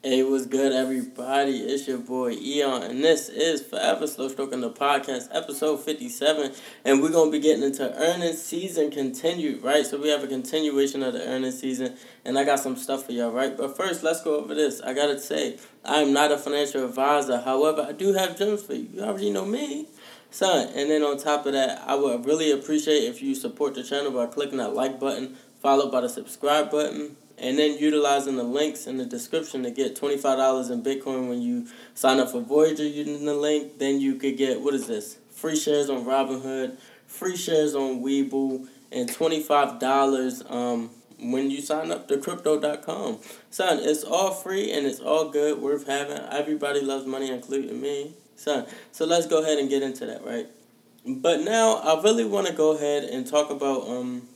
Hey, what's good, everybody? It's your boy Eon, and this is Forever Slow Stroking the podcast, episode 57. And we're going to be getting into earnings season continued, right? So, we have a continuation of the earnings season, and I got some stuff for y'all, right? But first, let's go over this. I got to say, I am not a financial advisor. However, I do have gems for you. You already know me. Son, and then on top of that, I would really appreciate if you support the channel by clicking that like button, followed by the subscribe button and then utilizing the links in the description to get $25 in Bitcoin when you sign up for Voyager using the link. Then you could get, what is this? Free shares on Robinhood, free shares on Webull, and $25 um, when you sign up to crypto.com. Son, it's all free and it's all good, worth having. Everybody loves money, including me. Son, so let's go ahead and get into that, right? But now I really want to go ahead and talk about um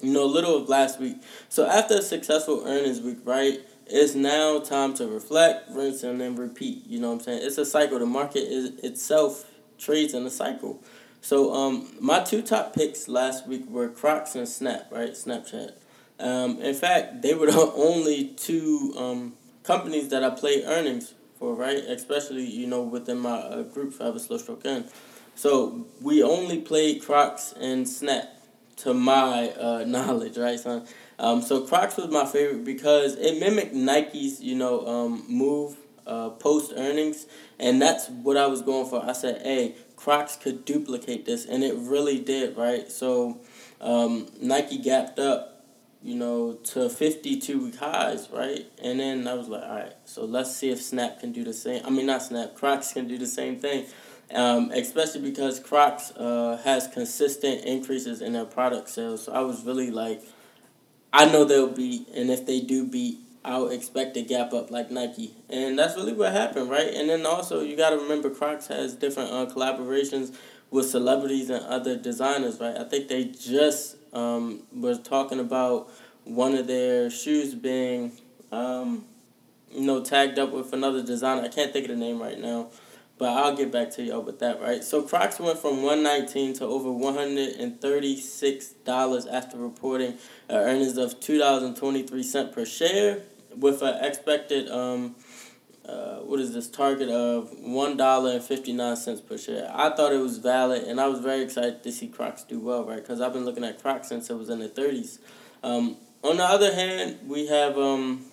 you know, a little of last week. So after a successful earnings week, right, it's now time to reflect, rinse, and then repeat. You know what I'm saying? It's a cycle. The market is itself trades in a cycle. So um, my two top picks last week were Crocs and Snap, right? Snapchat. Um, in fact, they were the only two um, companies that I played earnings for, right? Especially, you know, within my uh, group, Forever Slow Stroke N. So we only played Crocs and Snap to my uh, knowledge, right, son? Um, so Crocs was my favorite because it mimicked Nike's, you know, um, move uh, post earnings, and that's what I was going for. I said, hey, Crocs could duplicate this, and it really did, right? So um, Nike gapped up, you know, to 52 week highs, right? And then I was like, all right, so let's see if Snap can do the same. I mean, not Snap, Crocs can do the same thing um, especially because Crocs uh, has consistent increases in their product sales. So I was really like, I know they'll beat, and if they do beat, I'll expect a gap up like Nike. And that's really what happened, right? And then also, you got to remember Crocs has different uh, collaborations with celebrities and other designers, right? I think they just um, was talking about one of their shoes being, um, you know, tagged up with another designer. I can't think of the name right now. But I'll get back to y'all with that, right? So Crocs went from 119 to over $136 after reporting earnings of $2.23 per share with an expected um uh, what is this target of one dollar and fifty nine cents per share. I thought it was valid, and I was very excited to see Crocs do well, right? Because I've been looking at Crocs since it was in the thirties. Um, on the other hand, we have um,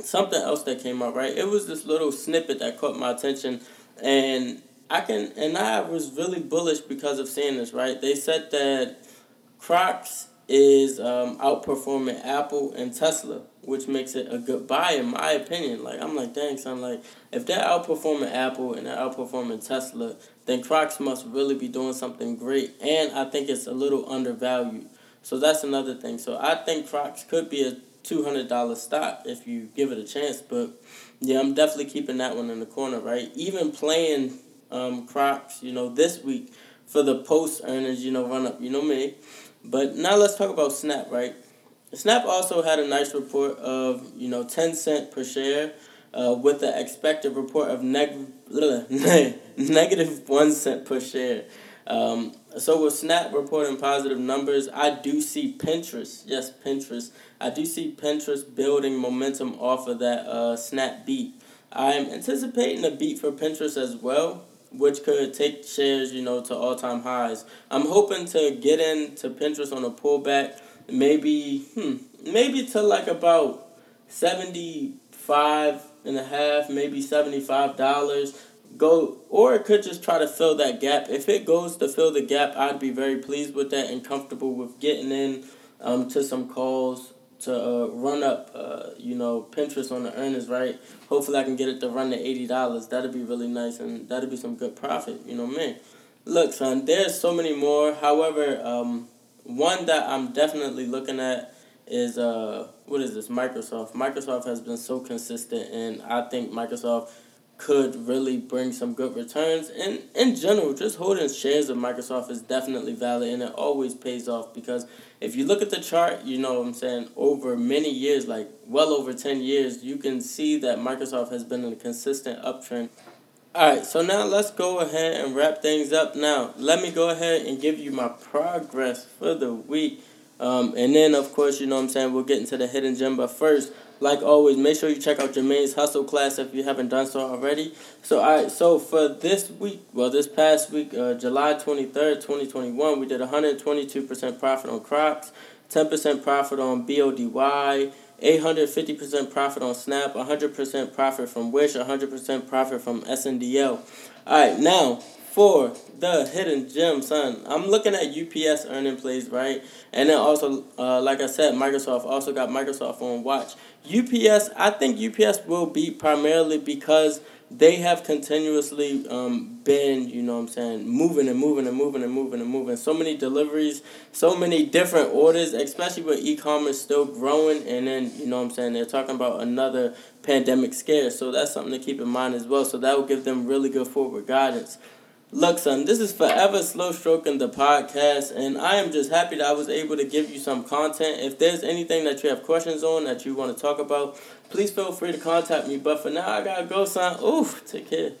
something else that came out, right? It was this little snippet that caught my attention and I can and I was really bullish because of seeing this, right? They said that Crocs is um, outperforming Apple and Tesla, which makes it a good buy in my opinion. Like I'm like, dang son, like if they're outperforming Apple and they're outperforming Tesla, then Crocs must really be doing something great. And I think it's a little undervalued. So that's another thing. So I think Crocs could be a two hundred dollar stock if you give it a chance. But yeah, I'm definitely keeping that one in the corner, right? Even playing um, Crocs, you know, this week for the post earnings, you know, run up, you know me. But now let's talk about Snap, right? Snap also had a nice report of, you know, 10 cent per share uh, with the expected report of neg- negative 1 cent per share. Um, so with Snap reporting positive numbers, I do see Pinterest, yes, Pinterest. I do see Pinterest building momentum off of that uh, Snap beat. I'm anticipating a beat for Pinterest as well, which could take shares, you know, to all time highs. I'm hoping to get into Pinterest on a pullback, maybe, hmm, maybe to like about seventy five and a half, maybe seventy five dollars go or it could just try to fill that gap. If it goes to fill the gap, I'd be very pleased with that and comfortable with getting in um, to some calls to uh, run up, uh, you know, Pinterest on the earnings, right? Hopefully, I can get it to run to eighty dollars. That'd be really nice, and that'd be some good profit. You know, man. Look, son, there's so many more. However, um, one that I'm definitely looking at is uh, what is this? Microsoft. Microsoft has been so consistent, and I think Microsoft could really bring some good returns. And in general, just holding shares of Microsoft is definitely valid and it always pays off because if you look at the chart, you know what I'm saying, over many years, like well over 10 years, you can see that Microsoft has been in a consistent uptrend. All right, so now let's go ahead and wrap things up. Now, let me go ahead and give you my progress for the week. Um, and then, of course, you know what I'm saying, we'll get into the hidden gem. But first, like always, make sure you check out Jermaine's Hustle class if you haven't done so already. So, all right, so for this week, well, this past week, uh, July 23rd, 2021, we did 122% profit on Crocs, 10% profit on BODY, 850% profit on Snap, 100% profit from Wish, 100% profit from SNDL. All right, now for the hidden gem, son. I'm looking at UPS earning plays, right? And then also, uh, like I said, Microsoft also got Microsoft on watch. UPS, I think UPS will be primarily because they have continuously um, been, you know what I'm saying, moving and moving and moving and moving and moving. So many deliveries, so many different orders, especially with e commerce still growing. And then, you know what I'm saying, they're talking about another pandemic scare. So that's something to keep in mind as well. So that will give them really good forward guidance. Look, son, this is Forever Slow Stroking the podcast, and I am just happy that I was able to give you some content. If there's anything that you have questions on that you want to talk about, please feel free to contact me. But for now, I gotta go, son. Oof, take care.